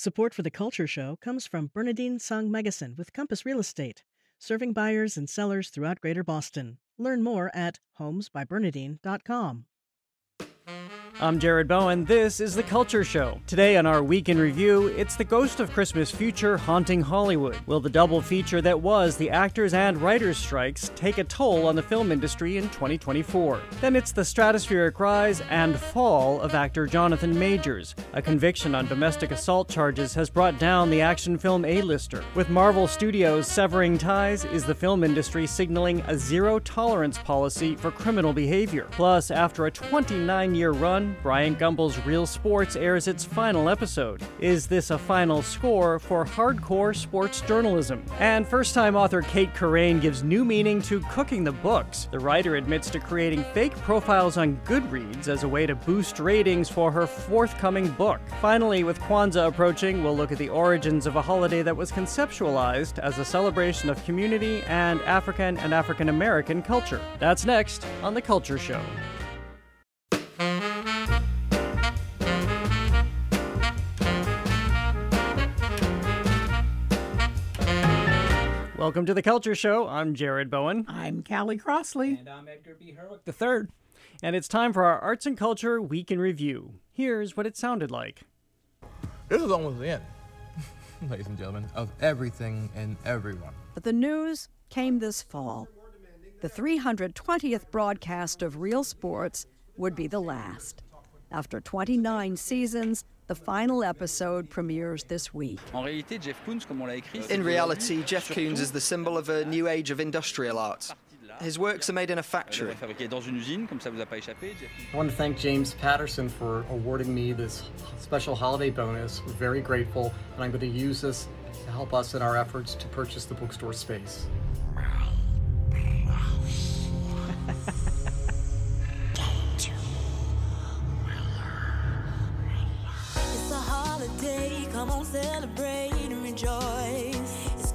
Support for the Culture Show comes from Bernadine Sung Megason with Compass Real Estate, serving buyers and sellers throughout Greater Boston. Learn more at homesbybernadine.com. I'm Jared Bowen. This is The Culture Show. Today on our Week in Review, it's the Ghost of Christmas Future haunting Hollywood. Will the double feature that was the actors and writers' strikes take a toll on the film industry in 2024? Then it's the stratospheric rise and fall of actor Jonathan Majors. A conviction on domestic assault charges has brought down the action film A-lister. With Marvel Studios severing ties, is the film industry signaling a zero tolerance policy for criminal behavior? Plus, after a 29 year run, Bryant Gumbel's Real Sports airs its final episode. Is this a final score for hardcore sports journalism? And first time author Cait Corrain gives new meaning to cooking the books. The writer admits to creating fake profiles on Goodreads as a way to boost ratings for her forthcoming book. Finally, with Kwanzaa approaching, we'll look at the origins of a holiday that was conceptualized as a celebration of community and African and African American culture. That's next on The Culture Show. Welcome to the Culture Show. I'm Jared Bowen. I'm Callie Crossley. And I'm Edgar B. Herwick III. And it's time for our Arts and Culture Week in Review. Here's what it sounded like. This is almost the end, ladies and gentlemen, of everything and everyone. But the news came this fall. The 320th broadcast of Real Sports would be the last. After 29 seasons, the final episode premieres this week. In reality, Jeff Koons is the symbol of a new age of industrial art. His works are made in a factory. I want to thank James Patterson for awarding me this special holiday bonus. We're very grateful, and I'm going to use this to help us in our efforts to purchase the bookstore space. Come on, celebrate and rejoice. It's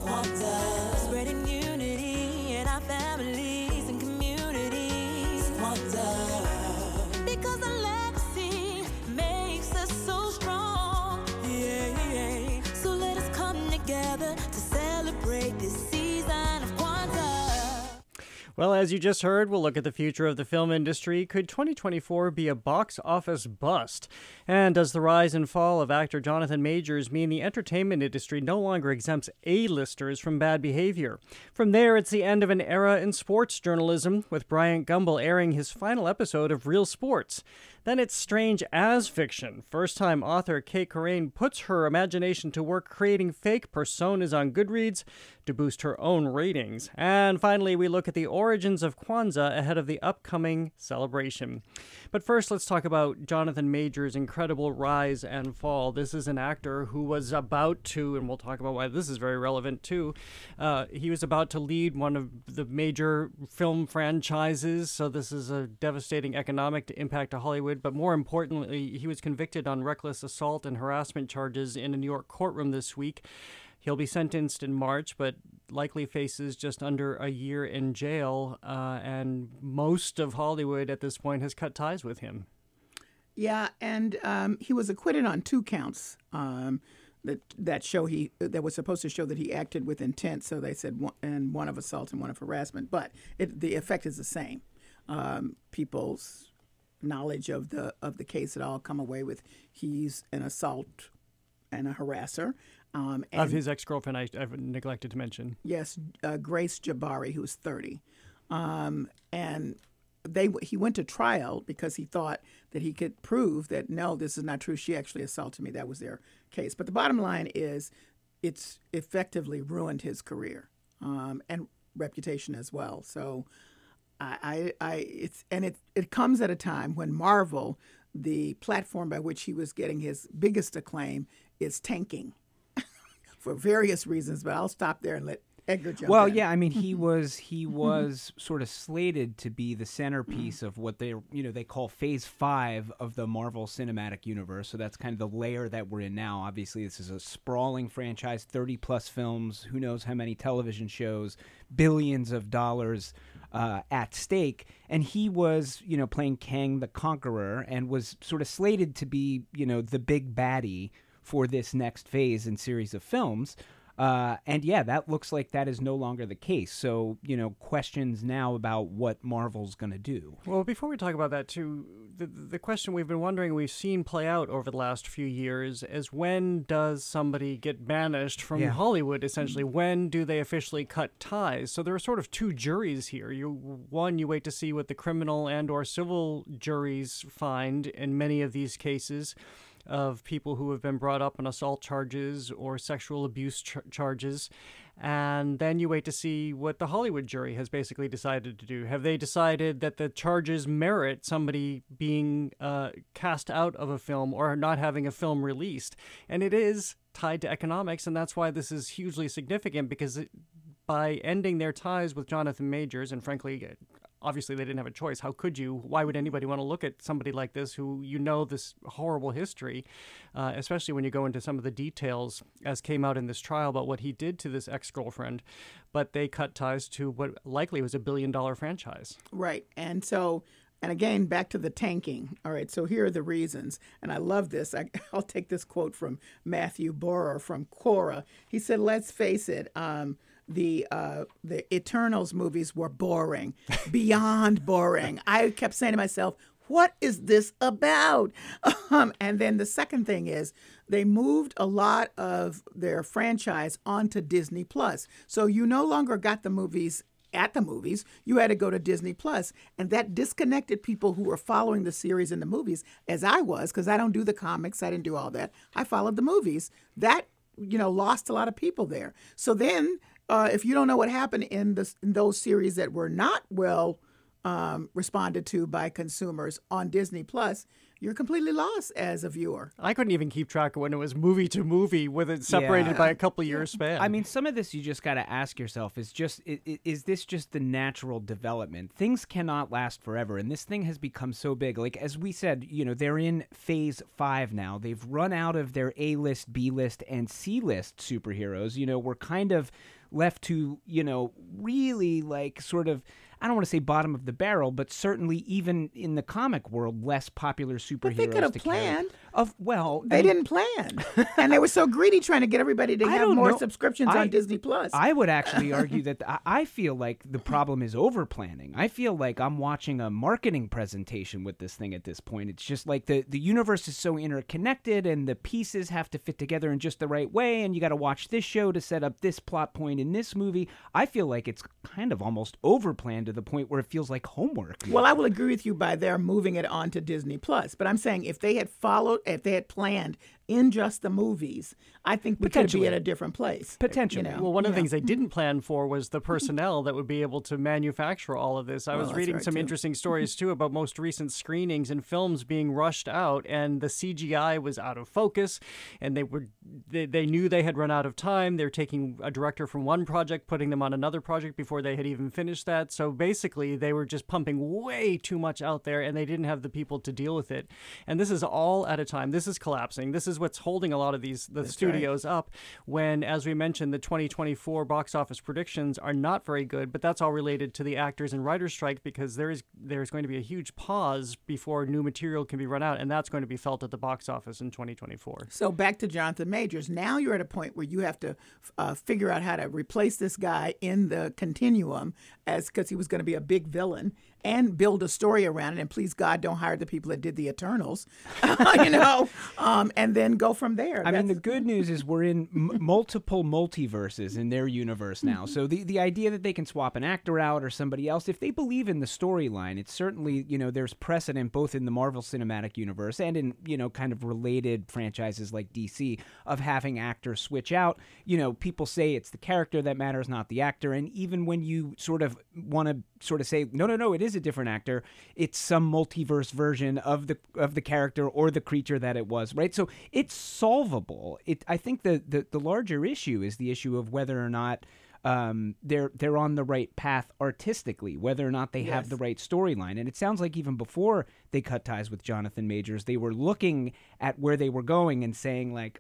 spreading unity in our families and communities. Because the legacy makes us so strong. Yeah, yeah. So let us come together to celebrate this season of. Well, as you just heard, we'll look at the future of the film industry. Could 2024 be a box office bust? And does the rise and fall of actor Jonathan Majors mean the entertainment industry no longer exempts A-listers from bad behavior? From there, it's the end of an era in sports journalism, with Bryant Gumbel airing his final episode of Real Sports. Then it's strange as fiction. First time author Cait Corrain puts her imagination to work creating fake personas on Goodreads to boost her own ratings. And finally, we look at the origins of Kwanzaa ahead of the upcoming celebration. But first, let's talk about Jonathan Majors' incredible rise and fall. This is an actor who was about to, and we'll talk about why this is very relevant too. Uh, he was about to lead one of the major film franchises, so this is a devastating economic impact to Hollywood. But more importantly, he was convicted on reckless assault and harassment charges in a New York courtroom this week. He'll be sentenced in March, but likely faces just under a year in jail. Uh, and most of Hollywood at this point has cut ties with him. Yeah, and um, he was acquitted on two counts. Um, that that show he that was supposed to show that he acted with intent. So they said one, and one of assault and one of harassment, but it, the effect is the same. Um, people's knowledge of the of the case had all come away with he's an assault and a harasser. Um, of his ex girlfriend, I, have neglected to mention. Yes, uh, Grace Jabbari, who's 30. Um, and they he went to trial because he thought that he could prove that no, this is not true. She actually assaulted me. That was their case. But the bottom line is, it's effectively ruined his career um, and reputation as well. So, I, I, I, it's and it it comes at a time when Marvel, the platform by which he was getting his biggest acclaim, is tanking for various reasons. But I'll stop there and let Edgar jump well, in. yeah, I mean, he was he was sort of slated to be the centerpiece of what they you know they call Phase Five of the Marvel Cinematic Universe. So that's kind of the layer that we're in now. Obviously, this is a sprawling franchise, thirty plus films, who knows how many television shows, billions of dollars uh, at stake. And he was, you know, playing Kang the Conqueror and was sort of slated to be, you know, the big baddie for this next phase and series of films. Uh, and yeah, that looks like that is no longer the case. So, you know, questions now about what Marvel's going to do. Well, before we talk about that, too, the, the question we've been wondering, we've seen play out over the last few years is when does somebody get banished from Yeah. Hollywood, essentially? When do they officially cut ties? So there are sort of two juries here. You One, you wait to see what the criminal and or civil juries find in many of these cases of people who have been brought up on assault charges or sexual abuse ch- charges. And then you wait to see what the Hollywood jury has basically decided to do. Have they decided that the charges merit somebody being uh, cast out of a film or not having a film released? And it is tied to economics, and that's why this is hugely significant because it, by ending their ties with Jonathan Majors, and frankly, obviously they didn't have a choice. How could you? Why would anybody want to look at somebody like this who you know this horrible history, uh, especially when you go into some of the details as came out in this trial about what he did to this ex girlfriend? But they cut ties to what likely was a billion dollar franchise. Right. And so, and again, back to the tanking. All right. So here are the reasons. And I love this. I, I'll take this quote from Matthew Borer from Quora. He said, let's face it. Um, the uh, the Eternals movies were boring, beyond boring. I kept saying to myself, "What is this about?" Um, and then the second thing is they moved a lot of their franchise onto Disney Plus, so you no longer got the movies at the movies. You had to go to Disney Plus, and that disconnected people who were following the series and the movies, as I was, because I don't do the comics, I didn't do all that. I followed the movies. That you know lost a lot of people there. So then, uh, if you don't know what happened in the in those series that were not well um, responded to by consumers on Disney Plus, you're completely lost as a viewer. I couldn't even keep track of when it was movie to movie with it separated Yeah. by a couple years span. I mean, some of this you just got to ask yourself is just i- i- is this just the natural development? Things cannot last forever, and this thing has become so big. Like as we said, you know, they're in phase five now. They've run out of their A list, B list, and C list superheroes. You know, we're kind of left to you know really like sort of. I don't want to say bottom of the barrel, but certainly even in the comic world, less popular superheroes. But they could have planned. Of well, They I- didn't plan, and they were so greedy trying to get everybody to I have more know. subscriptions I- on Disney Plus. I would actually argue that I- I feel like the problem is over planning. I feel like I'm watching a marketing presentation with this thing at this point. It's just like the, the universe is so interconnected and the pieces have to fit together in just the right way, and you got to watch this show to set up this plot point in this movie. I feel like it's kind of almost over planned the point where it feels like homework. Well, I will agree with you by their moving it on to Disney Plus. But I'm saying if they had followed, if they had planned in just the movies, I think we could be at a different place. Potentially. You know? Well, one of the Yeah. things they didn't plan for was the personnel that would be able to manufacture all of this. I Well, was reading right, some too. interesting stories too about most recent screenings and films being rushed out, and the CGI was out of focus, and they were they, they knew they had run out of time. They're taking a director from one project, putting them on another project before they had even finished that. So basically, they were just pumping way too much out there, and they didn't have the people to deal with it. And this is all at a time. This is collapsing. This is what's holding a lot of these the studios up. When, as we mentioned, the 2024 box office predictions are not very good, but that's all related to the actors and writers strike because there is there's going to be a huge pause before new material can be run out, and that's going to be felt at the box office in 2024. So back to Jonathan Majors. Now you're at a point where you have to uh, figure out how to replace this guy in the continuum, as because he was going to be a big villain, and build a story around it. And please God, don't hire the people that did the Eternals, you know, um, and then go from there. I mean, the good news is we're in m- multiple multiverses in their universe now. So the, the idea that they can swap an actor out or somebody else, if they believe in the storyline, it's certainly, you know, there's precedent both in the Marvel Cinematic Universe and in, you know, kind of related franchises like DC of having actors switch out. You know, people say it's the character that matters, not the actor. And even when you sort of want to sort of say, no, no, no, it is a different actor, it's some multiverse version of the of the character or the creature that it was, right? So it's solvable. It I think the the, the larger issue is the issue of whether or not um, they're they're on the right path artistically, whether or not they have the right storyline. And it sounds like even before they cut ties with Jonathan Majors, they were looking at where they were going and saying like,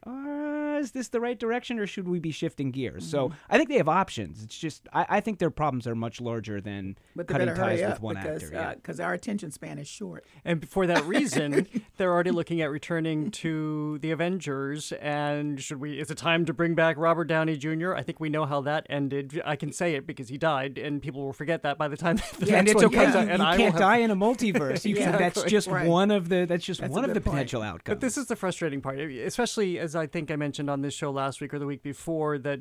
uh, is this the right direction, or should we be shifting gears? So Mhm. I think they have options. It's just I, I think their problems are much larger than But cutting ties with one because actor. Yeah. because our attention span is short. And for that reason, they're already looking at returning to the Avengers. And should we? Is it time to bring back Robert Downey Jr.? I think we know how that ended. I can say it because he died, and people will forget that by the time the Yeah, and it's one okay. comes out. And you I can't have- die in a multiverse. You can, that's just Right. one of the. That's just That's one of the point. potential outcomes. But this is the frustrating part, especially as I think I mentioned on this show last week or the week before that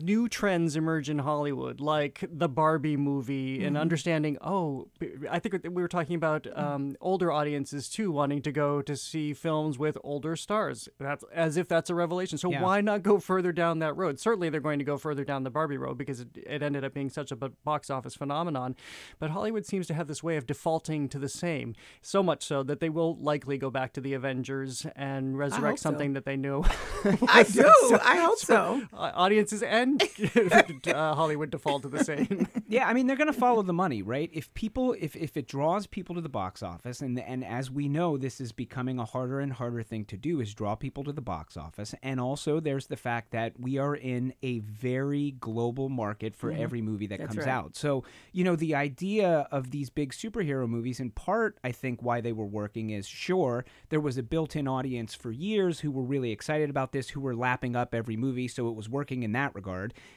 new trends emerge in Hollywood, like the Barbie movie, and Mhm. understanding. Oh, I think we were talking about Mm. um, older audiences too, wanting to go to see films with older stars. That's as if that's a revelation. So Yeah. why not go further down that road? Certainly, they're going to go further down the Barbie road because it, it ended up being such a box office phenomenon. But Hollywood seems to have this way of defaulting to the same, so much so that they will likely go back to the Avengers and resurrect so. something that they knew. I do. I hope so. uh, audiences and uh, Hollywood default to the same. yeah, I mean they're going to follow the money, right? If people, if, if it draws people to the box office, and and as we know, this is becoming a harder and harder thing to do, is draw people to the box office, and also there's the fact that we are in a very global market for Mhm. every movie that That's comes right. out. So you know the idea of these big superhero movies, in part, I think why they were working is sure there was a built-in audience for years who were really excited about this, who were lapping up every movie, so it was working in that regard.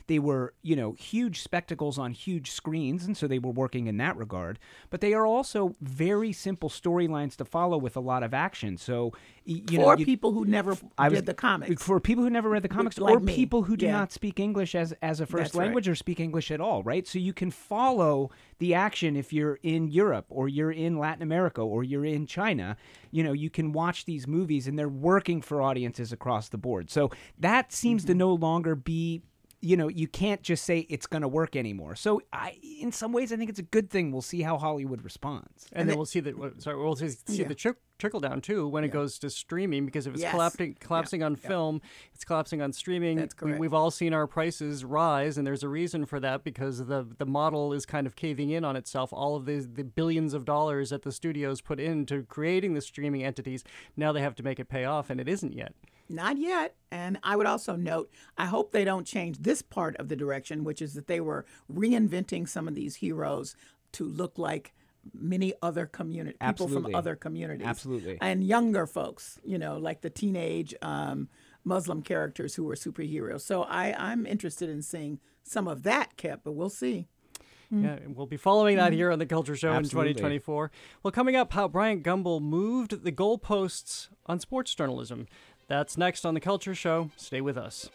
They were, you know, huge spectacles on huge screens, and so they were working in that regard. But they are also very simple storylines to follow with a lot of action. So, you know, For you- people who never I read was- the comics. for people who never read the comics like or me. people who do Yeah. not speak English as as a first That's right. language or speak English at all, right? So you can follow the action if you're in Europe or you're in Latin America or you're in China. You know, you can watch these movies and they're working for audiences across the board. So that seems Mm-hmm. to no longer be you know, you can't just say it's going to work anymore. So, I, in some ways, I think it's a good thing. We'll see how Hollywood responds. And, then we'll see that. Sorry, we'll see, see Yeah. the trick, trickle down too when it goes to streaming because if it's Yes. collapsing, collapsing on film, it's collapsing on streaming. That's We, correct. we've all seen our prices rise, and there's a reason for that because the the model is kind of caving in on itself. All of the the billions of dollars that the studios put into creating the streaming entities, now they have to make it pay off, and it isn't yet. Not yet. And I would also note, I hope they don't change this part of the direction, which is that they were reinventing some of these heroes to look like many other community people from other communities. Absolutely. And younger folks, you know, like the teenage um, Muslim characters who were superheroes. So I, I'm interested in seeing some of that kept, but we'll see. Yeah, and we'll be following that here on the Culture Show Absolutely. in 2024. Well, coming up, how Bryant Gumbel moved the goalposts on sports journalism. That's next on the Culture Show. Stay with us.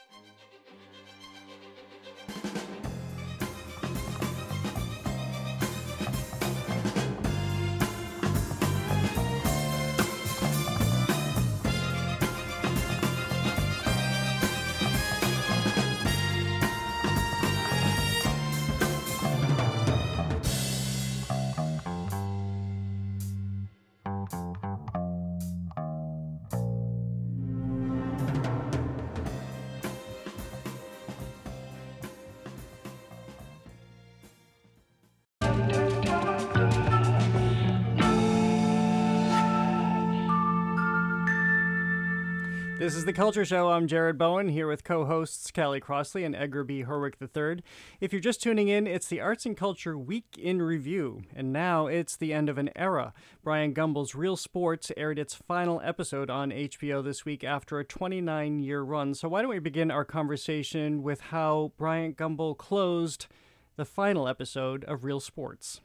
This is the Culture Show. I'm Jared Bowen here with co-hosts Callie Crossley and Edgar B. Herwick III. If you're just tuning in, it's the Arts and Culture Week in Review, and now it's the end of an era. Bryant Gumbel's Real Sports aired its final episode on HBO this week after a 29-year run. So why don't we begin our conversation with how Bryant Gumbel closed the final episode of Real Sports?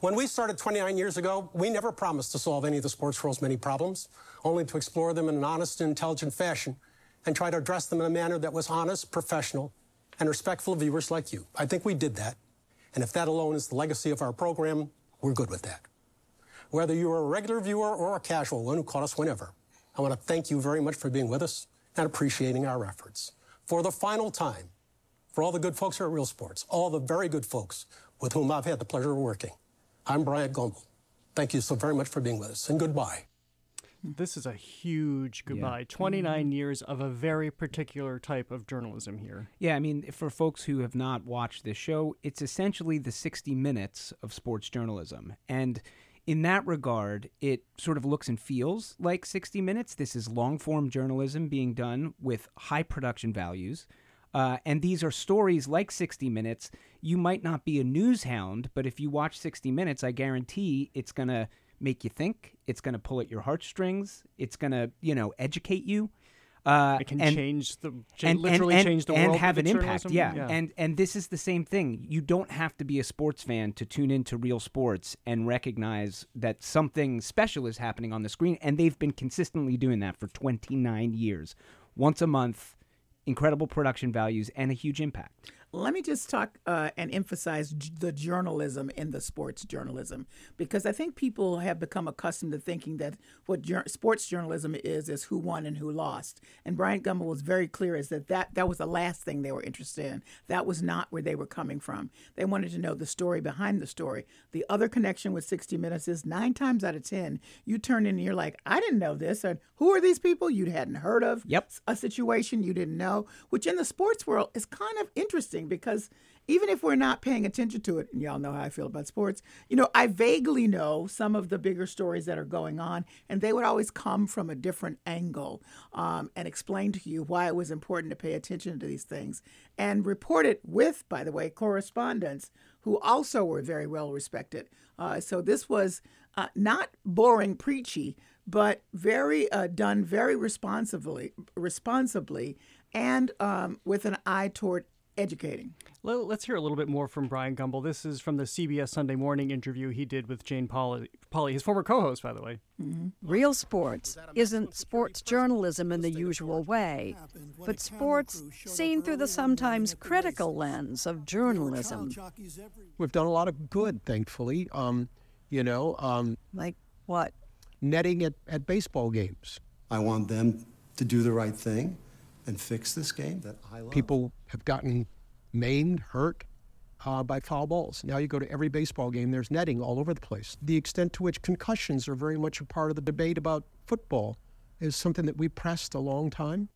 When we started 29 years ago, we never promised to solve any of the sports world's many problems, only to explore them in an honest and intelligent fashion and try to address them in a manner that was honest, professional, and respectful of viewers like you. I think we did that. And if that alone is the legacy of our program, we're good with that. Whether you are a regular viewer or a casual one who caught us whenever, I want to thank you very much for being with us and appreciating our efforts. For the final time, for all the good folks here at Real Sports, all the very good folks with whom I've had the pleasure of working, I'm Bryant Gumbel. Thank you so very much for being with us, and goodbye. This is a huge goodbye. 29 years of a very particular type of journalism here. Yeah, I mean, for folks who have not watched this show, it's essentially the 60 minutes of sports journalism. And in that regard, it sort of looks and feels like 60 Minutes. This is long form journalism being done with high production values. Uh, and these are stories like 60 Minutes. You might not be a news hound, but if you watch 60 Minutes, I guarantee it's going to make you think. It's going to pull at your heartstrings. It's going to, you know, educate you. Uh, It can and- change the and, literally and, change the world and have an impact. journalism. Yeah. and and this is the same thing. You don't have to be a sports fan to tune into real sports and recognize that something special is happening on the screen, and they've been consistently doing that for 29 years, once a month. Incredible production values and a huge impact. Let me just talk uh, and emphasize j- the journalism in the sports journalism because I think people have become accustomed to thinking that what jour- sports journalism is is who won and who lost. And Bryant Gumbel was very clear as that, that that was the last thing they were interested in. That was not where they were coming from. They wanted to know the story behind the story. The other connection with 60 Minutes is nine times out of 10, you turn in and you're like, I didn't know this. And who are these people you hadn't heard of? Yep. A situation you didn't know, which in the sports world is kind of interesting because even if we're not paying attention to it, and y'all know how I feel about sports, you know, I vaguely know some of the bigger stories that are going on, and they would always come from a different angle um, and explain to you why it was important to pay attention to these things and report it with, by the way, correspondents who also were very well respected. Uh, so this was uh, not boring, preachy, but very uh, done very responsibly, responsibly, and um, with an eye toward educating. Let- Let's hear a little bit more from Bryant Gumbel. This is from the CBS Sunday Morning interview he did with Jane Pauley, Pauley his former co-host, by the way. Real sports isn't sports journalism in the usual way, but sports seen through the sometimes critical lens of journalism. We've done a lot of good, thankfully. Um, you know, um, like what? Netting at, at baseball games. I want them to do the right thing and fix this game that I love. People have gotten maimed, hurt uh, by foul balls. Now you go to every baseball game, there's netting all over the place. The extent to which concussions are very much a part of the debate about football is something that we pressed a long time.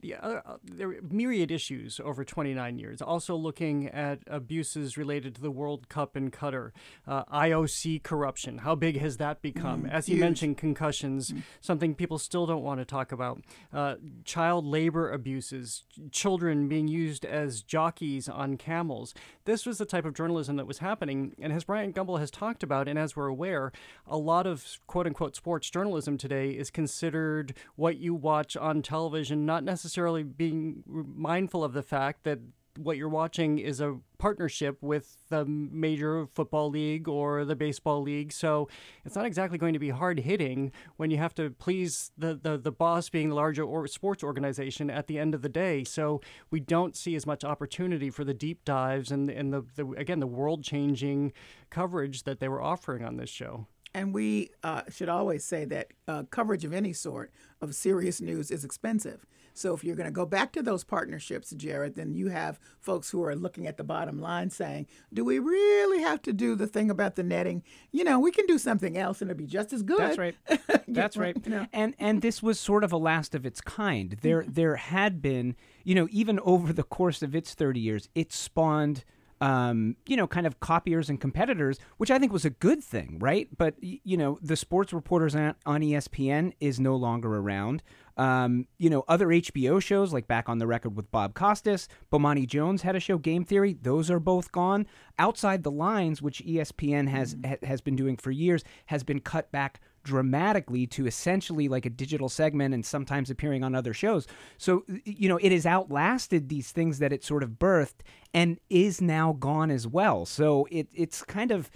The other, uh, there are myriad issues over 29 years. Also looking at abuses related to the World Cup in Qatar, uh, IOC corruption. How big has that become? Mm, As you huge. mentioned, concussions, something people still don't want to talk about. Uh, child labor abuses, children being used as jockeys on camels. This was the type of journalism that was happening. And as Bryant Gumbel has talked about, and as we're aware, a lot of quote unquote sports journalism today is considered what you watch on television, not necessarily being mindful of the fact that what you're watching is a partnership with the major football league or the baseball league. So it's not exactly going to be hard hitting when you have to please the, the, the boss being the larger or sports organization at the end of the day. So we don't see as much opportunity for the deep dives and, and the, the again, the world changing coverage that they were offering on this show. And we uh, should always say that uh, coverage of any sort of serious news is expensive. So if you're going to go back to those partnerships, Jared, then you have folks who are looking at the bottom line saying, do we really have to do the thing about the netting? You know, we can do something else and it'll be just as good. That's right. That's right. You know? And and this was sort of a last of its kind. There there had been, you know, even over the course of its 30 years, it spawned um, you know, kind of copiers and competitors, which I think was a good thing, right? But you know, the sports reporters on, on ESPN is no longer around. Um, you know, other HBO shows like Back on the Record with Bob Costas, Bomani Jones had a show, Game Theory. Those are both gone. Outside the Lines, which ESPN has ha- has been doing for years, has been cut back dramatically to essentially like a digital segment and sometimes appearing on other shows. So, you know, it has outlasted these things that it sort of birthed and is now gone as well. So it it's kind of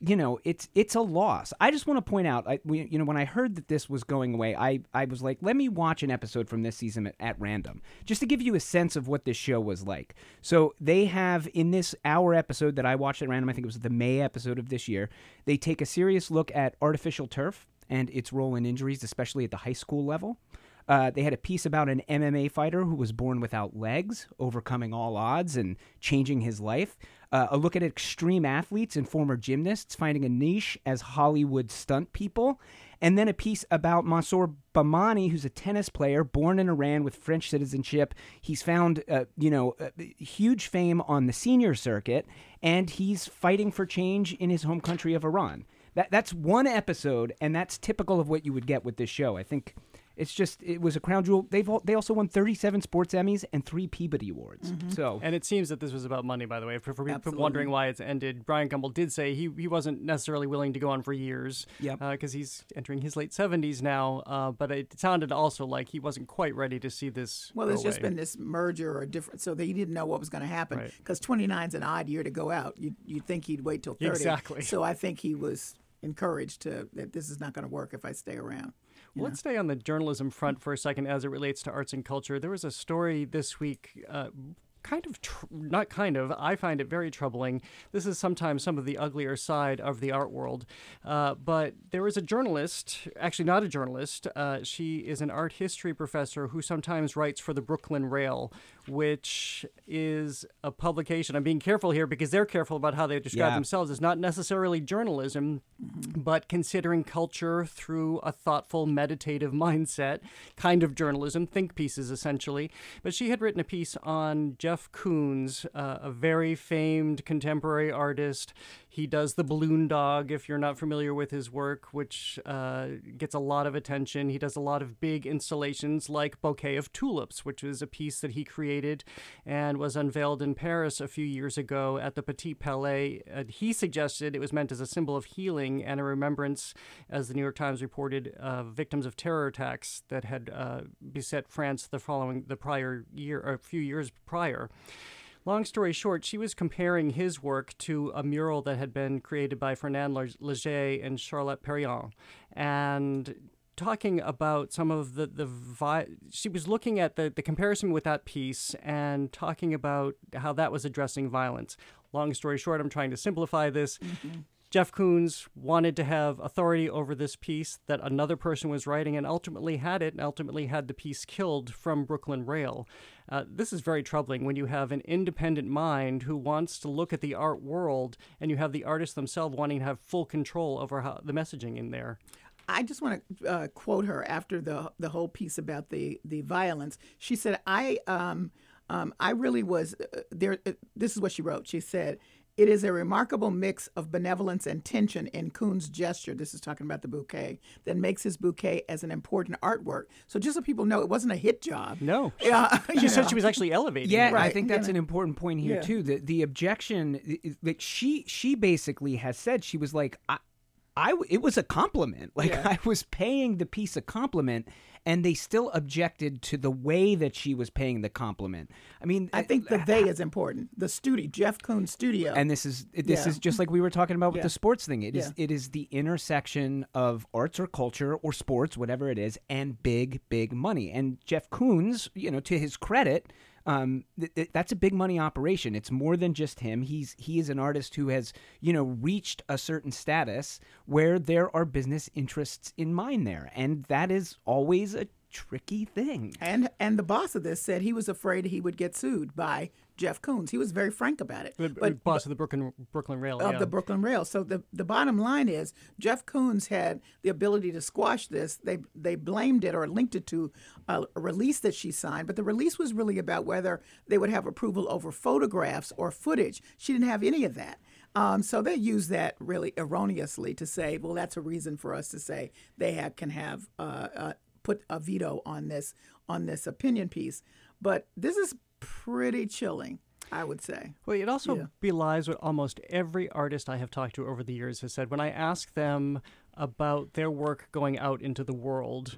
you know it's it's a loss. I just want to point out I, we, you know when i heard that this was going away i i was like let me watch an episode from this season at, at random just to give you a sense of what this show was like. So they have in this hour episode that i watched at random i think it was the may episode of this year they take a serious look at artificial turf and its role in injuries especially at the high school level. Uh, they had a piece about an MMA fighter who was born without legs, overcoming all odds and changing his life. Uh, a look at extreme athletes and former gymnasts finding a niche as Hollywood stunt people. And then a piece about Mansour Bahrami, who's a tennis player born in Iran with French citizenship. He's found, uh, you know, uh, huge fame on the senior circuit, and he's fighting for change in his home country of Iran. that that's one episode, and that's typical of what you would get with this show. I think it's just it was a crown jewel. They've all, they also won 37 sports Emmys and three Peabody Awards. So And it seems that this was about money, by the way. For, for people wondering why it's ended, Bryant Gumbel did say he, he wasn't necessarily willing to go on for years. Yep. Because he's entering his late 70s now. Uh, but it sounded also like he wasn't quite ready to see this. Well, go there's just been this merger or different, so they didn't know what was going to happen. Because 29 is an odd year to go out. You you think he'd wait till 30. Exactly. So I think he was encouraged to that this is not going to work if I stay around. Let's stay on the journalism front for a second as it relates to arts and culture. There was a story this week. Uh, Kind of, tr- not kind of. I find it very troubling. This is sometimes some of the uglier side of the art world. Uh, but there was a journalist, actually not a journalist. Uh, she is an art history professor who sometimes writes for the Brooklyn Rail, which is a publication. I'm being careful here because they're careful about how they describe Yeah. themselves. It's not necessarily journalism, but considering culture through a thoughtful, meditative mindset, kind of journalism, think pieces essentially. But she had written a piece on Jeff Koons, uh, a very famed contemporary artist. He does the balloon dog, if you're not familiar with his work, which uh, gets a lot of attention. He does a lot of big installations like Bouquet of Tulips, which is a piece that he created and was unveiled in Paris a few years ago at the Petit Palais. Uh, he suggested it was meant as a symbol of healing and a remembrance, as the New York Times reported, of victims of terror attacks that had uh, beset France the following the prior year, or a few years prior. Long story short, she was comparing his work to a mural that had been created by Fernand Leger and Charlotte Perriand, and talking about some of the the vi- she was looking at the the comparison with that piece and talking about how that was addressing violence. Long story short, I'm trying to simplify this. Mm-hmm. Jeff Koons wanted to have authority over this piece that another person was writing and ultimately had it and ultimately had the piece killed from Brooklyn Rail. Uh, this is very troubling when you have an independent mind who wants to look at the art world and you have the artists themselves wanting to have full control over how, the messaging in there. I just want to uh, quote her after the the whole piece about the the violence. She said, "I um, um, I really was uh, there." Uh, this is what she wrote. She said. It is a remarkable mix of benevolence and tension in Koons' gesture. This is talking about the bouquet that makes his bouquet as an important artwork. So just so people know, it wasn't a hit job. No, yeah, she you said she was actually elevating. Yeah, it. I think that's know. an important point here Yeah. too. The the objection, i- i- like she she basically has said she was like I it was a compliment. Like Yeah. I was paying the piece a compliment, and they still objected to the way that she was paying the compliment. I mean, I think the they is important. The studio, Jeff Koons' studio. and this is this Yeah. is just like we were talking about with Yeah. the sports thing. It is Yeah. it is the intersection of arts or culture or sports, whatever it is, and big big money. And Jeff Koons, you know, to his credit, um, th- th- that's a big money operation. It's more than just him. He's he is an artist who has you know reached a certain status where there are business interests in mind there, and that is always a tricky thing. And and the boss of this said he was afraid he would get sued by Jeff Koons. He was very frank about it. The But boss of the Brooklyn Brooklyn Rail. of yeah. the Brooklyn Rail. So the the bottom line is Jeff Koons had the ability to squash this. They they blamed it or linked it to a, release that she signed, but the release was really about whether they would have approval over photographs or footage. She didn't have any of that. Um, so they used that really erroneously to say, well, that's a reason for us to say they have, can have uh, uh, put a veto on this on this opinion piece. But this is pretty chilling, I would say. Well, it also Yeah. belies what almost every artist I have talked to over the years has said. When I ask them about their work going out into the world,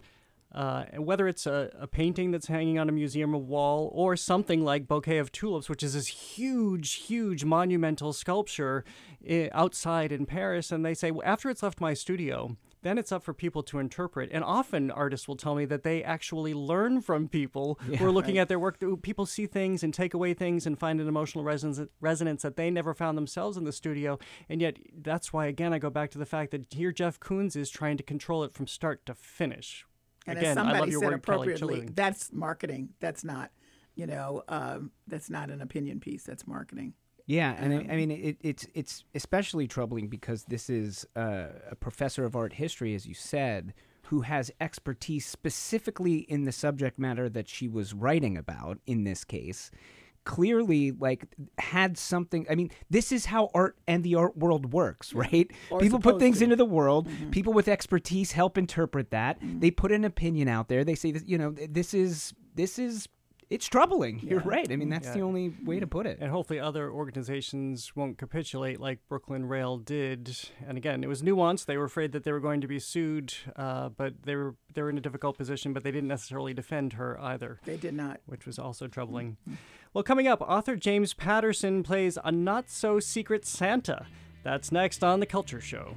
uh, and whether it's a, a painting that's hanging on a museum wall or something like Bouquet of Tulips, which is this huge, huge monumental sculpture i- outside in Paris, and they say, well, after it's left my studio, then it's up for people to interpret. And often artists will tell me that they actually learn from people who are looking at their work. People see things and take away things and find an emotional resonance, resonance that they never found themselves in the studio. And yet, that's why, again, I go back to the fact that here Jeff Koons is trying to control it from start to finish. And again, as somebody I love your said word, appropriately, Chilling. that's marketing. That's not, you know, um, that's not an opinion piece. That's marketing. Yeah, and I, I mean it, it's it's especially troubling because this is uh, a professor of art history, as you said, who has expertise specifically in the subject matter that she was writing about. In this case, clearly like had something. I mean, this is how art and the art world works, right? Or People put things to. into the world. People with expertise help interpret that. Mm-hmm. They put an opinion out there. They say that you know this is this is it's troubling. You're right. I mean, that's the only way to put it. And hopefully, other organizations won't capitulate like Brooklyn Rail did. And again, it was nuanced. They were afraid that they were going to be sued, uh, but they were they were in a difficult position. But they didn't necessarily defend her either. They did not. which was also troubling. Well, coming up, author James Patterson plays a not so secret Santa. That's next on the Culture Show.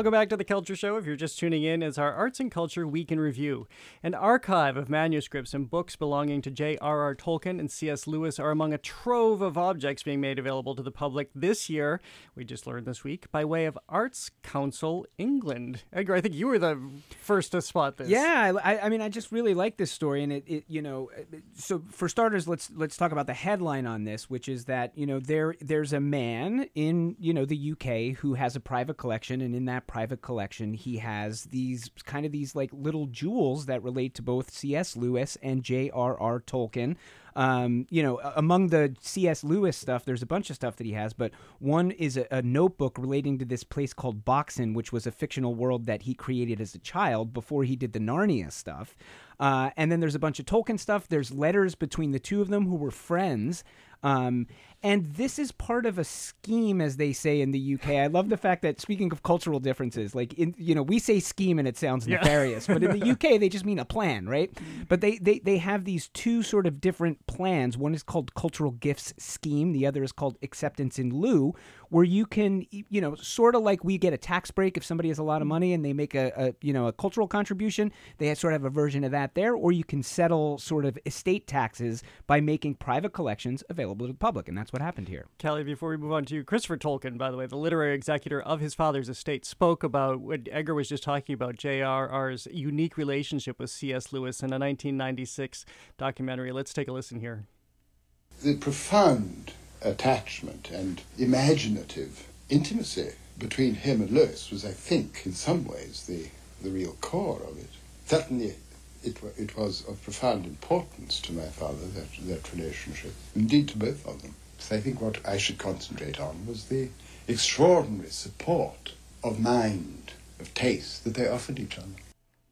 Welcome back to the Culture Show. If you're just tuning in, it's our Arts and Culture Week in Review. An archive of manuscripts and books belonging to J.R.R. Tolkien and C.S. Lewis are among a trove of objects being made available to the public this year. We just learned this week by way of Arts Council England. Edgar, I think you were the first to spot this. Yeah, I, I- mean, I just really like this story, and it, it, you know, uh, uh, so for starters, let's let's talk about the headline on this, which is that you know there there's a man in you know the UK who has a private collection, and in that private collection, he has these kind of these like little jewels that relate to both C.S. Lewis and J.R.R. Tolkien. Um, you know, among the C.S. Lewis stuff, there's a bunch of stuff that he has, but one is a, a notebook relating to this place called Boxen, which was a fictional world that he created as a child before he did the Narnia stuff. Uh, and then there's a bunch of Tolkien stuff. There's letters between the two of them who were friends. Um, and this is part of a scheme, as they say in the UK. I love the fact that speaking of cultural differences, like in you know we say scheme and it sounds Yeah. nefarious, but in the UK they just mean a plan, right? But they, they they have these two sort of different plans. One is called cultural gifts scheme. The other is called acceptance in lieu, where you can you know sort of like we get a tax break if somebody has a lot of mm-hmm. money and they make a, a you know a cultural contribution. They sort of have a version of that there, or you can settle sort of estate taxes by making private collections available to the public, and that's what happened here. Callie, before we move on to you, Christopher Tolkien, by the way, the literary executor of his father's estate, spoke about what Edgar was just talking about, J.R.R.'s unique relationship with C.S. Lewis in a 1996 documentary. Let's take a listen here. the profound attachment and imaginative intimacy between him and Lewis was, I think, in some ways the, the real core of it. Certainly, it, it was of profound importance to my father, that, that relationship, indeed to both of them. So I think what I should concentrate on was the extraordinary support of mind, of taste that they offered each other.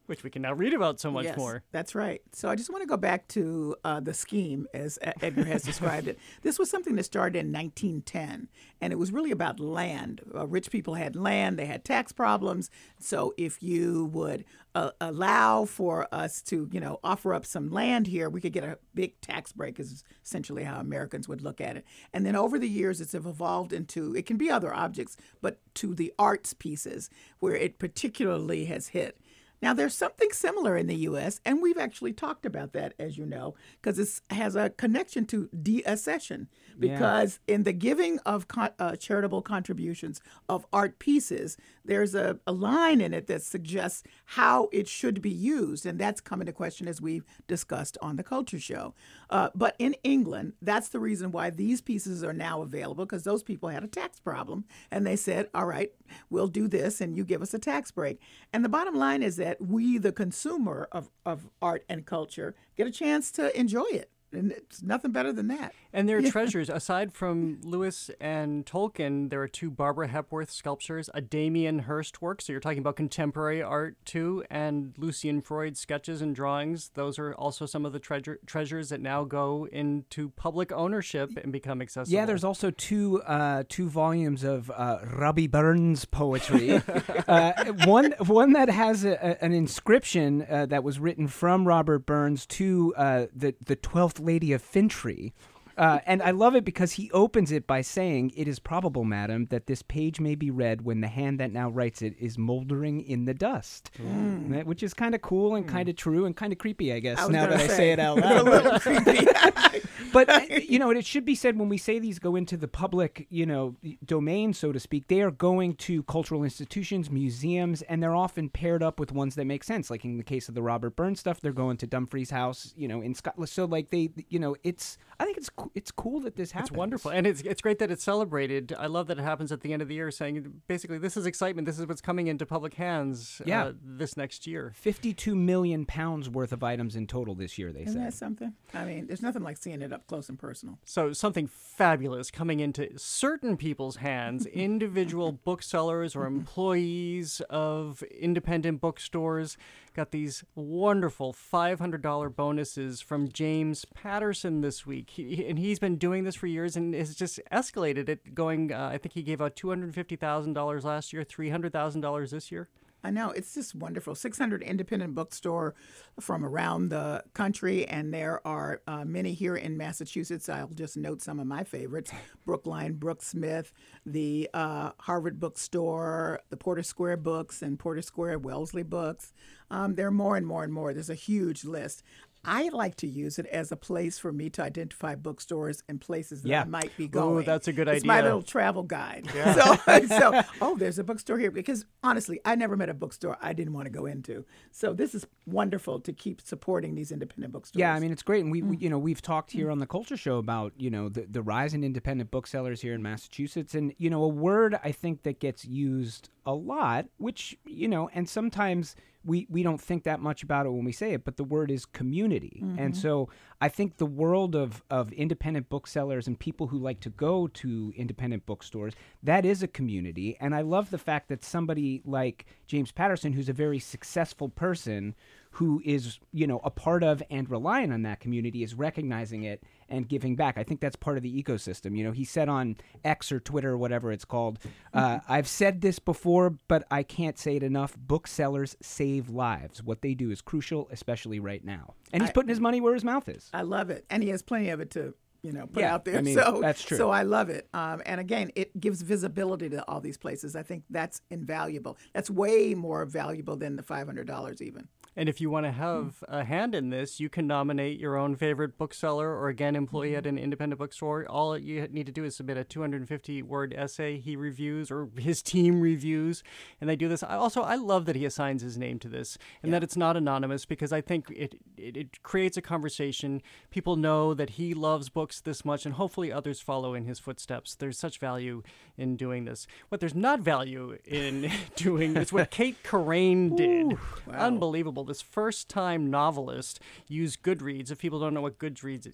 Which we can now read about so much Yes, more. That's right. So I just want to go back to uh, the scheme as Edgar has described it. This was something that started in 1910, and it was really about land. Uh, rich people had land, they had tax problems. So if you would uh, allow for us to, you know, offer up some land here, we could get a big tax break, is essentially how Americans would look at it. And then over the years, it's evolved into, it can be other objects, but to the arts pieces where it particularly has hit. Now, there's something similar in the U.S., and we've actually talked about that, as you know, because it has a connection to deaccession. Yeah. Because in the giving of con- uh, charitable contributions of art pieces, there's a, a line in it that suggests how it should be used, and that's come into question as we've discussed on the Culture Show. Uh, but in England, that's the reason why these pieces are now available, because those people had a tax problem, and they said, "All right, we'll do this, and you give us a tax break." And the bottom line is that we, the consumer of, of art and culture, get a chance to enjoy it. And it's nothing better than that. And there are Yeah. treasures. Aside from Lewis and Tolkien, there are two Barbara Hepworth sculptures, a Damien Hirst work. So you're talking about contemporary art too, and Lucian Freud sketches and drawings. Those are also some of the treasure, treasures that now go into public ownership and become accessible. Yeah, there's also two uh, two volumes of uh, Robbie Burns poetry. uh, one one that has a, a- an inscription uh, that was written from Robert Burns to uh, the the Twelfth Laird of Fintry. Uh, and I love it because he opens it by saying, "It is probable, madam, that this page may be read when the hand that now writes it is moldering in the dust," Mm. That- which is kind of cool and kind of true and kind of creepy, I guess. I now that I say, say it out a loud, little creepy. but uh, you know, and it should be said when we say these go into the public, you know, domain, so to speak, they are going to cultural institutions, museums, and they're often paired up with ones that make sense. Like in the case of the Robert Burns stuff, they're going to Dumfries House, you know, in Scotland. So like they, you know, it's I think it's coo- it's cool that this happens. It's wonderful, and it's it's great that it's celebrated. I love that it happens at the end of the year, saying basically this is excitement. This is what's coming into public hands. Yeah. uh, this next year. Fifty-two million pounds worth of items in total this year. They Isn't said. that something? I mean, there's nothing like seeing it up close and personal. So something fabulous coming into certain people's hands, individual booksellers or employees of independent bookstores got these wonderful $500 bonuses from James Patterson this week. He, and he's been doing this for years and has just escalated it going uh, I think he gave out $250,000 last year, $300,000 this year. I know it's just wonderful. 600 independent bookstore from around the country, and there are uh, many here in Massachusetts. I'll just note some of my favorites: Brookline, Booksmith, the uh, Harvard Bookstore, the Porter Square Books, and Porter Square Wellesley Books. Um, there are more and more and more. There's a huge list. I like to use it as a place for me to identify bookstores and places that Yeah. I might be Ooh, Oh, that's a good it's my little travel guide. Yeah. So, so, oh, there's a bookstore here because honestly, I never met a bookstore I didn't want to go into. So this is wonderful to keep supporting these independent bookstores. Yeah, I mean it's great, and we, Mm. we you know we've talked here on the Culture Show about you know the the rise in independent booksellers here in Massachusetts, and you know a word I think that gets used a lot, which you know, and sometimes we we don't think that much about it when we say it, but the word is community, and Mhm. so I think the world of of independent booksellers and people who like to go to independent bookstores that is a community, and I love the fact that somebody like James Patterson, who's a very successful person who is you know a part of and relying on that community is recognizing it and giving back i think that's part of the ecosystem you know he said on x or twitter or whatever it's called uh, i've said this before but i can't say it enough booksellers save lives what they do is crucial especially right now and he's I- putting his money where his mouth is I love it, and he has plenty of it to you know put Yeah, out there. I mean, so that's true. So I love it, um, and again, it gives visibility to all these places. I think that's invaluable. That's way more valuable than the five hundred dollars even. And if you want to have hmm. a hand in this, you can nominate your own favorite bookseller or again employee at hmm. an independent bookstore. All you need to do is submit a 250 word essay he reviews or his team reviews, and they do this. I also I love that he assigns his name to this and that it's not anonymous because I think it, it it creates a conversation. People know that he loves books this much, and hopefully others follow in his footsteps. There's such value in doing this. What there's not value in doing is what Cait Corrain did. Unbelievable. This first time novelist used Goodreads. If people don't know what Goodreads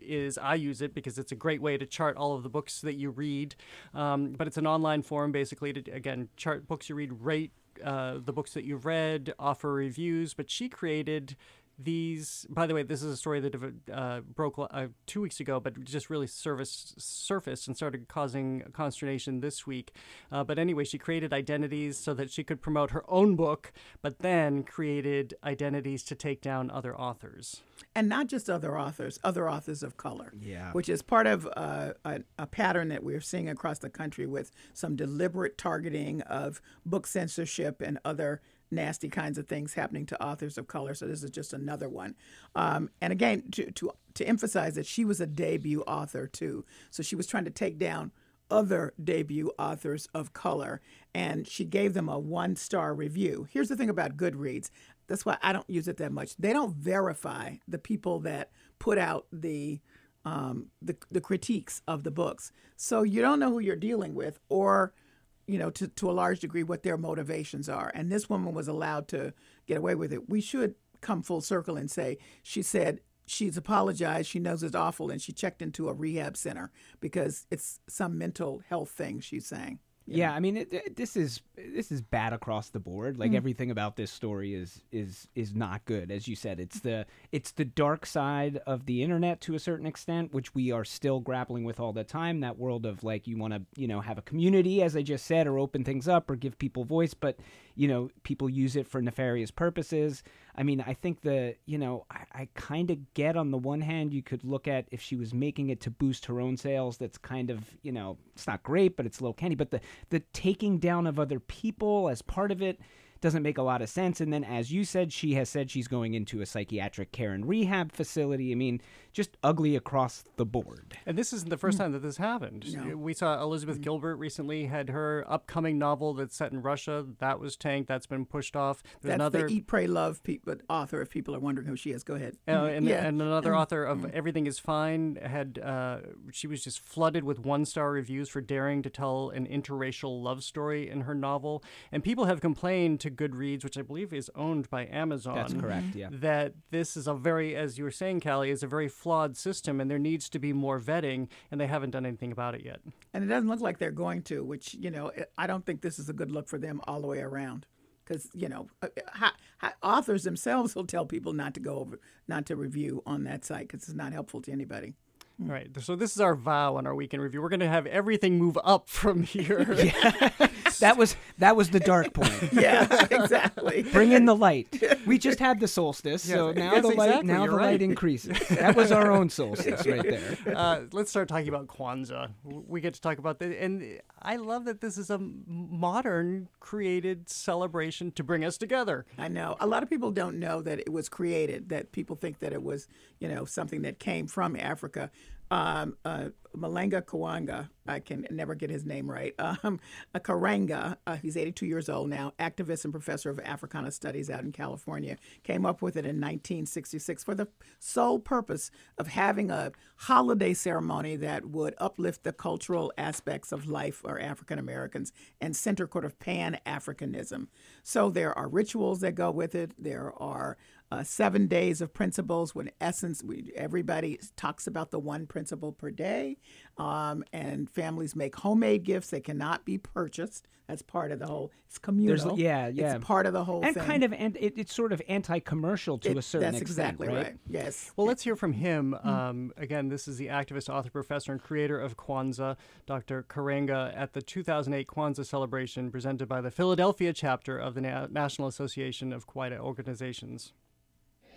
is, I use it because it's a great way to chart all of the books that you read. Um, but it's an online forum basically to, again, chart books you read, rate uh, the books that you've read, offer reviews. But she created these by the way this is a story that uh, broke uh, two weeks ago but just really service, surfaced and started causing consternation this week uh, but anyway she created identities so that she could promote her own book but then created identities to take down other authors and not just other authors, other authors of color. Yeah. Which is part of uh, a, a pattern that we're seeing across the country with some deliberate targeting of book censorship and other nasty kinds of things happening to authors of color. So this is just another one. Um, and again, to, to to emphasize that she was a debut author too, so she was trying to take down other debut authors of color, and she gave them a one star review. Here's the thing about Goodreads. That's why I don't use it that much. They don't verify the people that put out the um, the, the critiques of the books, so you don't know who you're dealing with, or you know, to, to a large degree, what their motivations are. And this woman was allowed to get away with it. We should come full circle and say she said she's apologized. She knows it's awful, and she checked into a rehab center because it's some mental health thing. She's saying. Yeah, I mean, it, it- this is this is bad across the board. Like Mm. everything about this story is is is not good. As you said, it's the it's the dark side of the internet to a certain extent, which we are still grappling with all the time. That world of like you want to you know have a community, as I just said, or open things up or give people voice. But you know, people use it for nefarious purposes. I mean, I think the, you know, I, I kind of get on the one hand, you could look at if she was making it to boost her own sales, that's kind of, you know, it's not great, but it's little candy. But the, the taking down of other people as part of it, doesn't make a lot of sense. And then, as you said, she has said she's going into a psychiatric care and rehab facility. I mean, just ugly across the board. And this isn't the first time that this happened. No. We saw Elizabeth Gilbert recently had her upcoming novel that's set in Russia. That was tanked. That's been pushed off. There's That's another the Eat, Pray, Love pe- but author. If people are wondering who she is, go ahead. Uh, and, yeah. and another Mm. author of Everything is Fine had uh, she was just flooded with one star reviews for daring to tell an interracial love story in her novel. And people have complained to Goodreads, which I believe is owned by Amazon. That's correct, yeah. That this is a very, as you were saying, Callie, is a very flawed system and there needs to be more vetting, and they haven't done anything about it yet. And it doesn't look like they're going to, which, you know, I don't think this is a good look for them all the way around. Because, you know, uh, ha, ha, authors themselves will tell people not to go over, not to review on that site because it's not helpful to anybody. All right. So this is our vow on our weekend review. We're going to have everything move up from here. that was that was the dark point. yeah, exactly. Bring in the light. We just had the solstice, so now yes, the light exactly, now the right. light increases. That was our own solstice right there. Uh, let's start talking about Kwanzaa. We get to talk about that, and I love that this is a modern created celebration to bring us together. I know. A lot of people don't know that it was created, that people think that it was, you know, something that came from Africa. Um, uh, Malenga Kawanga, I can never get his name right. Um, a Karenga, uh, he's 82 years old now, activist and professor of Africana Studies out in California, came up with it in 1966 for the sole purpose of having a holiday ceremony that would uplift the cultural aspects of life for African Americans and center sort of pan Africanism. So there are rituals that go with it. There are uh, seven days of principles. When essence, we, everybody talks about the one principle per day, um, and families make homemade gifts. They cannot be purchased. That's part of the whole. It's communal. yeah, yeah. It's part of the whole and thing. kind of and it, it's sort of anti-commercial to It- a certain that's extent, exactly right? right. Yes. Well, let's hear from him. Um, again, this is the activist, author, professor, and creator of Kwanzaa, Dr. Karenga, at the 2008 Kwanzaa celebration presented by the Philadelphia chapter of the Na- National Association of Kawaida Organizations.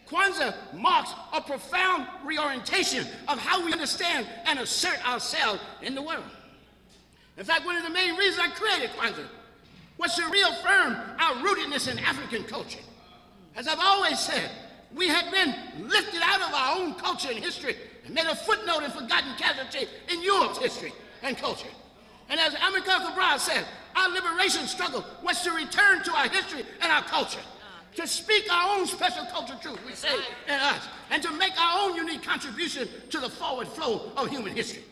Kwanzaa marks a profound reorientation of how we understand and assert ourselves in the world. In fact, one of the main reasons I created Kwanzaa was to reaffirm our rootedness in African culture. As I've always said, we had been lifted out of our own culture and history and made a footnote and forgotten casualty in Europe's history and culture. And as Amilcar Cabral said, our liberation struggle was to return to our history and our culture, to speak our own special culture truth, we say in us, and to make our own unique contribution to the forward flow of human history.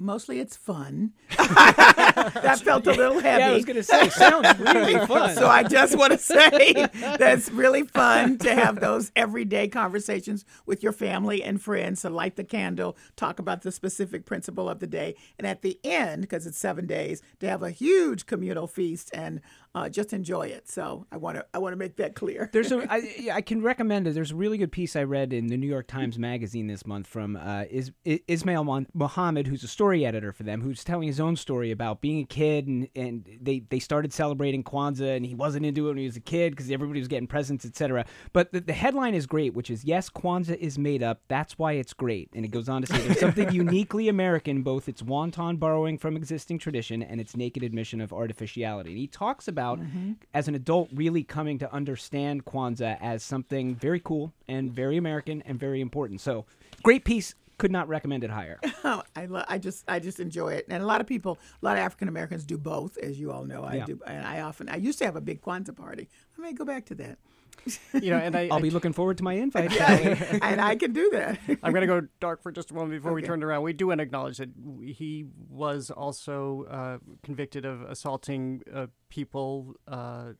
Mostly it's fun. that felt a little heavy. Yeah, I was gonna say, sounds really fun. so I just want to say that's really fun to have those everyday conversations with your family and friends to light the candle, talk about the specific principle of the day, and at the end, because it's seven days, to have a huge communal feast and uh, just enjoy it. So I want to I want to make that clear. There's a I, yeah, I can recommend it. There's a really good piece I read in the New York Times Magazine this month from uh, Is, Ismail Muhammad, who's a story editor for them, who's telling his own story about being a kid and, and they, they started celebrating Kwanzaa and he wasn't into it when he was a kid because everybody was getting presents, etc. But the, the headline is great, which is yes, Kwanzaa is made up. That's why it's great. And it goes on to say there's something uniquely American, both its wanton borrowing from existing tradition and its naked admission of artificiality. And he talks about Mm-hmm. as an adult really coming to understand Kwanzaa as something very cool and very American and very important. So great piece. Could not recommend it higher. Oh, I lo- I just I just enjoy it, and a lot of people, a lot of African Americans do both, as you all know. I Yeah. do, and I often I used to have a big Kwanzaa party. I may go back to that. You know, and I, I'll I be looking forward to my invite. yeah, and I can do that. I'm going to go dark for just a moment before we Okay. turn it around. We do want to acknowledge that he was also uh, convicted of assaulting uh, people. Uh,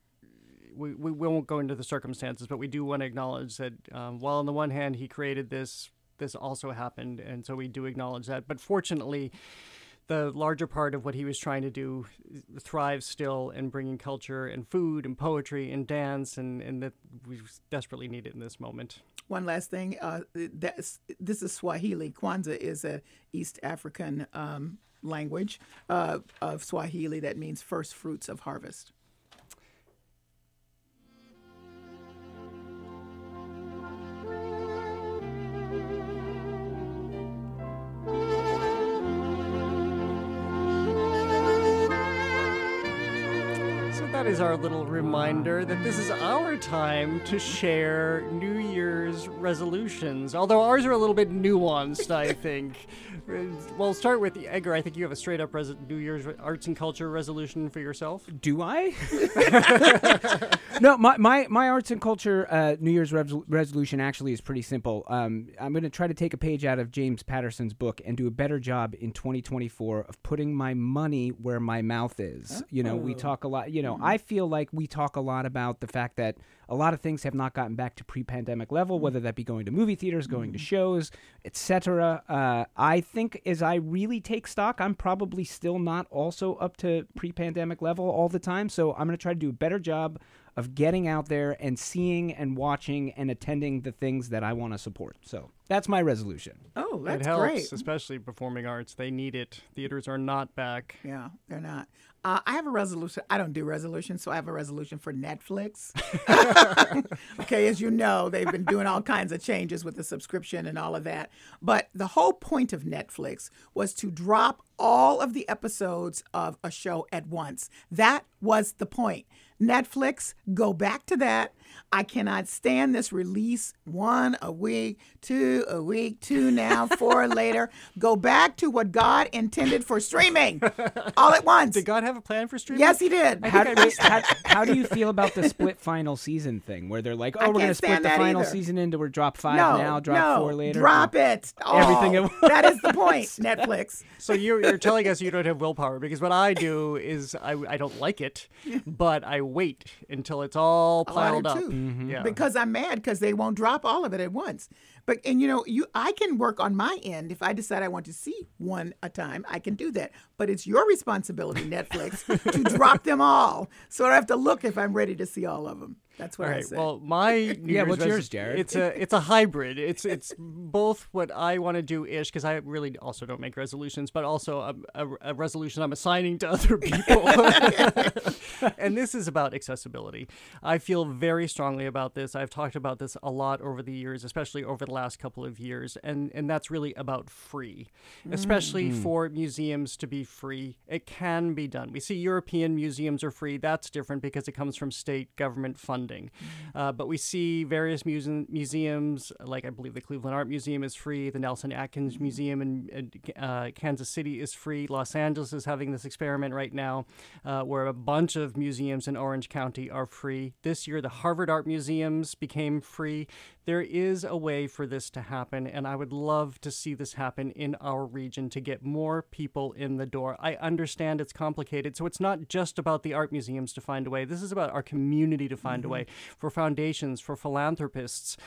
we, we won't go into the circumstances, but we do want to acknowledge that um, while on the one hand he created this, this also happened, and so we do acknowledge that. But fortunately, the larger part of what he was trying to do thrives still in bringing culture and food and poetry and dance, and, and that we desperately need it in this moment. One last thing, uh, this is Swahili. Kwanzaa is a East African um, language uh, of Swahili that means first fruits of harvest. Our little reminder that this is our time to share New Year's resolutions. Although ours are a little bit nuanced, I think. We'll start with the Edgar. I think you have a straight up res- New Year's re- arts and culture resolution for yourself. Do I? no, my, my, my arts and culture uh, New Year's resol- resolution actually is pretty simple. Um, I'm going to try to take a page out of James Patterson's book and do a better job in 2024 of putting my money where my mouth is. You know, we Oh. talk a lot. You know, Mhm. I feel like we talk a lot about the fact that a lot of things have not gotten back to pre-pandemic level, whether that be going to movie theaters, going to shows, etc. Uh, I think as I really take stock, I'm probably still not also up to pre-pandemic level all the time. So I'm going to try to do a better job of getting out there and seeing and watching and attending the things that I want to support. So that's my resolution. Oh, that's it helps, great. especially performing arts. They need it. Theaters are not back. Yeah, they're not. Uh, I have a resolution. I don't do resolutions, so I have a resolution for Netflix. okay, as you know, they've been doing all kinds of changes with the subscription and all of that. But the whole point of Netflix was to drop all of the episodes of a show at once. That was the point. Netflix, go back to that. I cannot stand this release one a week, two a week, two now, four later. Go back to what God intended for streaming all at once. Did God have a plan for streaming? Yes, He did. How, wait, how, how do you feel about the split final season thing, where they're like, "Oh, I we're going to split the final either. season into we're drop five no, now, drop no, four later"? Drop it. Everything all. at once. that is the point. Netflix. So you're, you're telling us you don't have willpower because what I do is I, I don't like it, but I wait until it's all piled up. too. Mm-hmm. Yeah. Because I'm mad because they won't drop all of it at once. But and you know, you I can work on my end if I decide I want to see one a time, I can do that. But it's your responsibility, Netflix, to drop them all. So I have to look if I'm ready to see all of them. That's what All I right. say. Well, my New Yeah, Year's what's res- yours, Jared? It's a it's a hybrid. It's it's both what I want to do ish because I really also don't make resolutions, but also a, a, a resolution I'm assigning to other people. and this is about accessibility. I feel very strongly about this. I've talked about this a lot over the years, especially over the last couple of years, and and that's really about free, especially Mm. for museums to be free. It can be done. We see European museums are free. That's different because it comes from state government funding. Uh, but we see various muse- museums, like I believe the Cleveland Art Museum is free, the Nelson Atkins Museum in, in uh, Kansas City is free. Los Angeles is having this experiment right now uh, where a bunch of museums in Orange County are free. This year, the Harvard Art Museums became free. There is a way for this to happen, and I would love to see this happen in our region to get more people in the door. I understand it's complicated, so it's not just about the art museums to find a way. This is about our community to find a mm-hmm. way for foundations, for philanthropists.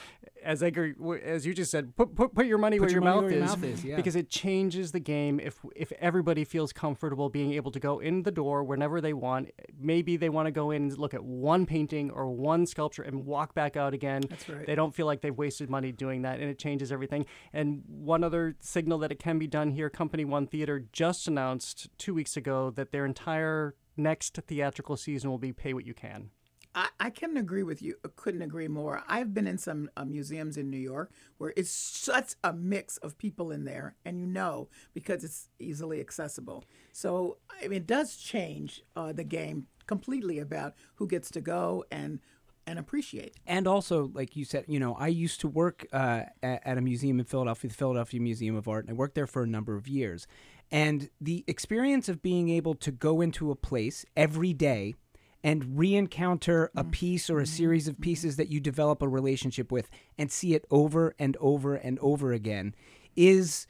As Edgar, as you just said, put put, put your money, Put where, your your, money mouth where your is, mouth is, yeah. because it changes the game. If if everybody feels comfortable being able to go in the door whenever they want, maybe they want to go in and look at one painting or one sculpture and walk back out again. That's right. They don't feel like they've wasted money doing that, and it changes everything. And one other signal that it can be done here: Company One Theater just announced two weeks ago that their entire next theatrical season will be pay what you can. I, I couldn't agree with you. Couldn't agree more. I've been in some uh, museums in New York where it's such a mix of people in there, and you know because it's easily accessible. So I mean, it does change uh, the game completely about who gets to go and and appreciate. And also, like you said, you know, I used to work uh, at, at a museum in Philadelphia, the Philadelphia Museum of Art, and I worked there for a number of years. And the experience of being able to go into a place every day and re-encounter a mm-hmm. piece or a mm-hmm. series of mm-hmm. pieces that you develop a relationship with and see it over and over and over again is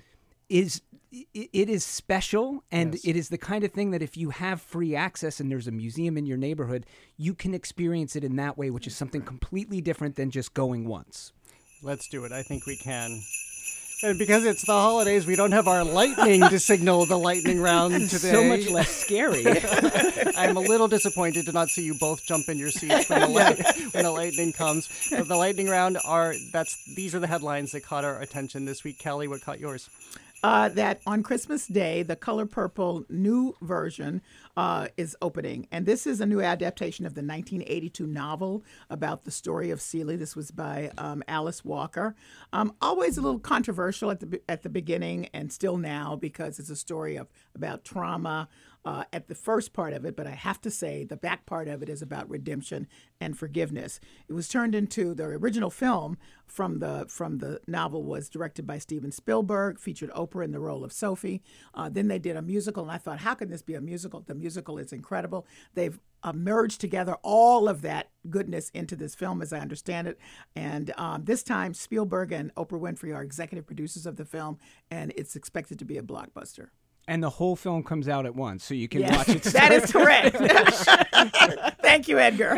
is it is special and it is the kind of thing that if you have free access and there's a museum in your neighborhood you can experience it in that way which is something completely different than just going once Let's do it. I think we can. And because it's the holidays, we don't have our lightning to signal the lightning round today. so much less scary. I'm a little disappointed to not see you both jump in your seats when the, light, when the lightning comes. But the lightning round are that's these are the headlines that caught our attention this week. Callie, what caught yours? Uh, that on Christmas Day, the Color Purple new version uh, is opening. And this is a new adaptation of the 1982 novel about the story of Celie. This was by um, Alice Walker. Um, always a little controversial at the, at the beginning and still now because it's a story of about trauma. Uh, at the first part of it, but I have to say the back part of it is about redemption and forgiveness. It was turned into the original film from the from the novel was directed by Steven Spielberg, featured Oprah in the role of Sophie. Uh, then they did a musical, and I thought, how can this be a musical? The musical is incredible. They've uh, merged together all of that goodness into this film, as I understand it. And um, this time, Spielberg and Oprah Winfrey are executive producers of the film, and it's expected to be a blockbuster. And the whole film comes out at once, so you can Yes, watch it. that is correct. Thank you, Edgar.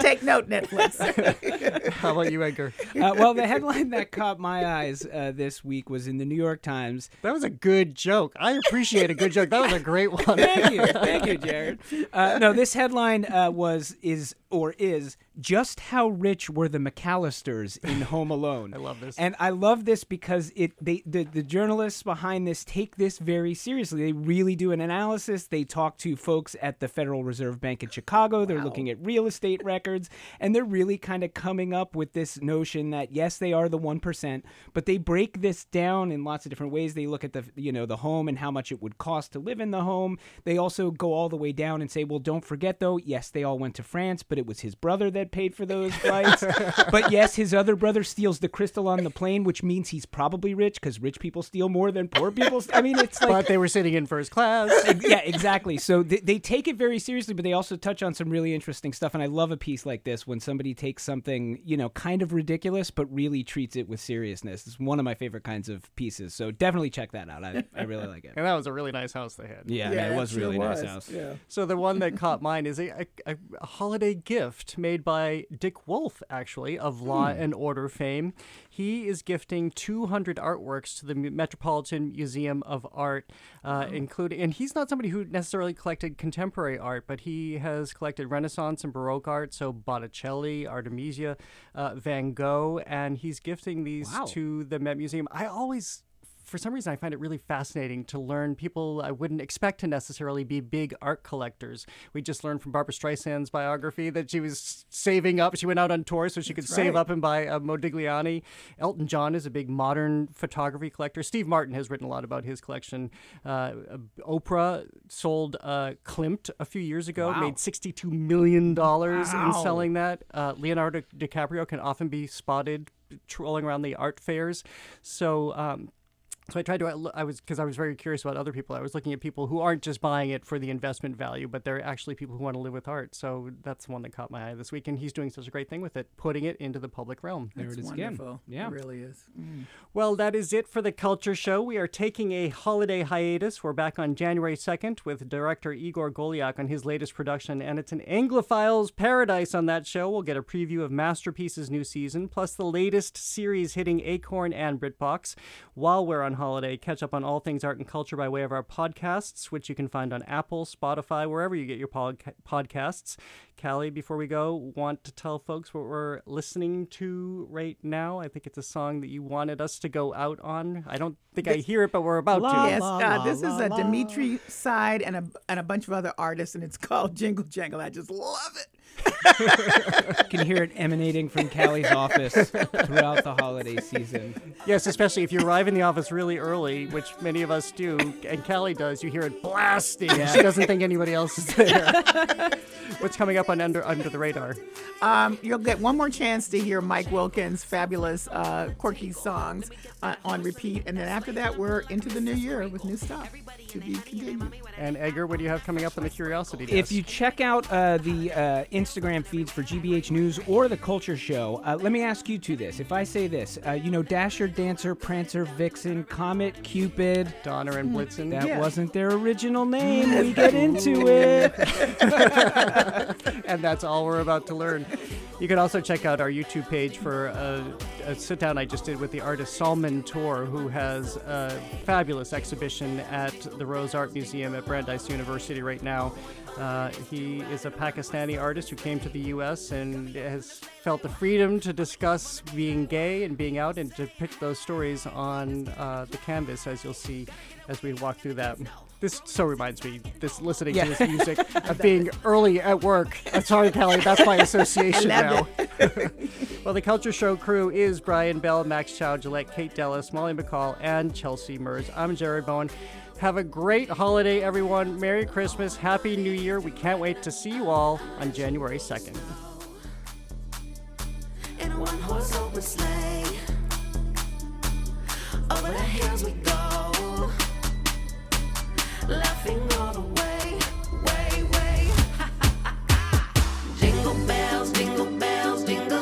Take note, Netflix. How about you, Edgar? uh, well, the headline that caught my eyes uh, this week was in the New York Times. That was a good joke. I appreciate a good joke. That was a great one. Thank you, thank you, Jared. Uh, no, this headline uh, was is or is just how rich were the McAllisters in Home Alone. I love this, and I love this because it they the, the journalists behind this take this very seriously. They really do an analysis. They talk to folks at the Federal Reserve Bank in Chicago. They're looking at real estate records, and they're really kind of coming up with this notion that yes, they are the one percent, but they break this down in lots of different ways. They look at the you know the home and how much it would cost to live in the home. They also go all the way down and say, well, don't forget though, yes, they all went to France, but it was his brother that paid for those flights. but yes, his other brother steals the crystal on the plane, which means he's probably rich because rich people steal more than poor people. I mean, it's like but they were sitting in first class. yeah, exactly. So they, they take it very seriously, but they also touch on some really interesting stuff. And I love a piece like this when somebody takes something, you know, kind of ridiculous, but really treats it with seriousness. It's one of my favorite kinds of pieces. So definitely check that out. I, I really like it. And that was a really nice house they had. Yeah, Yeah, it was it sure really nice house. Yeah. So the one that caught mine is a, a, a holiday gift made by Dick Wolf, actually, of Law Hmm. and Order fame. He is gifting 200 artworks to the Metropolitan Museum of Art, uh, including, and he's not somebody who necessarily collected contemporary art, but he has collected Renaissance and Baroque art, so Botticelli, Artemisia, uh, Van Gogh, and he's gifting these Wow. to the Met Museum. I always for some reason, I find it really fascinating to learn people I wouldn't expect to necessarily be big art collectors. We just learned from Barbra Streisand's biography that she was saving up. She went out on tour so she could That's save up and buy a Modigliani. Elton John is a big modern photography collector. Steve Martin has written a lot about his collection. Uh, Oprah sold uh, Klimt a few years ago, Wow. made $62 million Wow. in selling that. Uh, Leonardo DiCaprio can often be spotted trolling around the art fairs. So, um, so I tried to. I was because I was very curious about other people. I was looking at people who aren't just buying it for the investment value, but they're actually people who want to live with art. So that's the one that caught my eye this week, and he's doing such a great thing with it, putting it into the public realm. There That's it is again. wonderful. Yeah. It really is. Mm. Well, that is it for the Culture Show. We are taking a holiday hiatus. We're back on January 2nd with director Igor Golyak on his latest production, and it's an Anglophile's paradise on that show. We'll get a preview of Masterpiece's new season, plus the latest series hitting Acorn and BritBox. While we're on holiday, catch up on all things art and culture by way of our podcasts, which you can find on Apple, Spotify, wherever you get your podca- podcasts. Callie, before we go, want to tell folks what we're listening to right now? I think it's a song that you wanted us to go out on. I don't think I hear it, but we're about to. yes, uh, this is a Dimitri side and a and a bunch of other artists, and it's called Jingle Jangle. I just love it. You can hear it emanating from Callie's office throughout the holiday season. Yes, especially if you arrive in the office really early, which many of us do, and Callie does, you hear it blasting. Yeah. She doesn't think anybody else is there. What's coming up on Under Under the Radar? Um, you'll get one more chance to hear Mike Wilkins' fabulous, uh, quirky songs uh, on repeat, and then after that, we're into the new year with new stuff to be continued. And Edgar, what do you have coming up on the Curiosity Desk? If you check out uh, the uh, Instagram feeds for GBH News or the Culture Show, uh, let me ask you to this. If I say this, uh, you know, Dasher, Dancer, Prancer, Vixen, Comet, Cupid, Donner, and Blitzen. That Yeah. wasn't their original name. we get into it. and that's all we're about to learn. You can also check out our YouTube page for a, a sit down I just did with the artist Salman Toor, who has a fabulous exhibition at the Rose Art Museum at Brandeis University right now. Uh, he is a Pakistani artist who came to the U.S. and has felt the freedom to discuss being gay and being out and to pick those stories on uh, the canvas, as you'll see as we walk through that. This so reminds me, this listening Yeah. to this music of being early at work. I'm sorry, Callie, that's my association. Now. well, the Culture Show crew is Brian Bell, Max Chow, Gillette, Kate Dellis, Molly McCall, and Chelsea Mers. I'm Jared Bowen. Have a great holiday, everyone. Merry Christmas. Happy New Year. We can't wait to see you all on January 2nd. Over the hills we go, laughing all the way, way, way. jingle bells, jingle bells, jingle.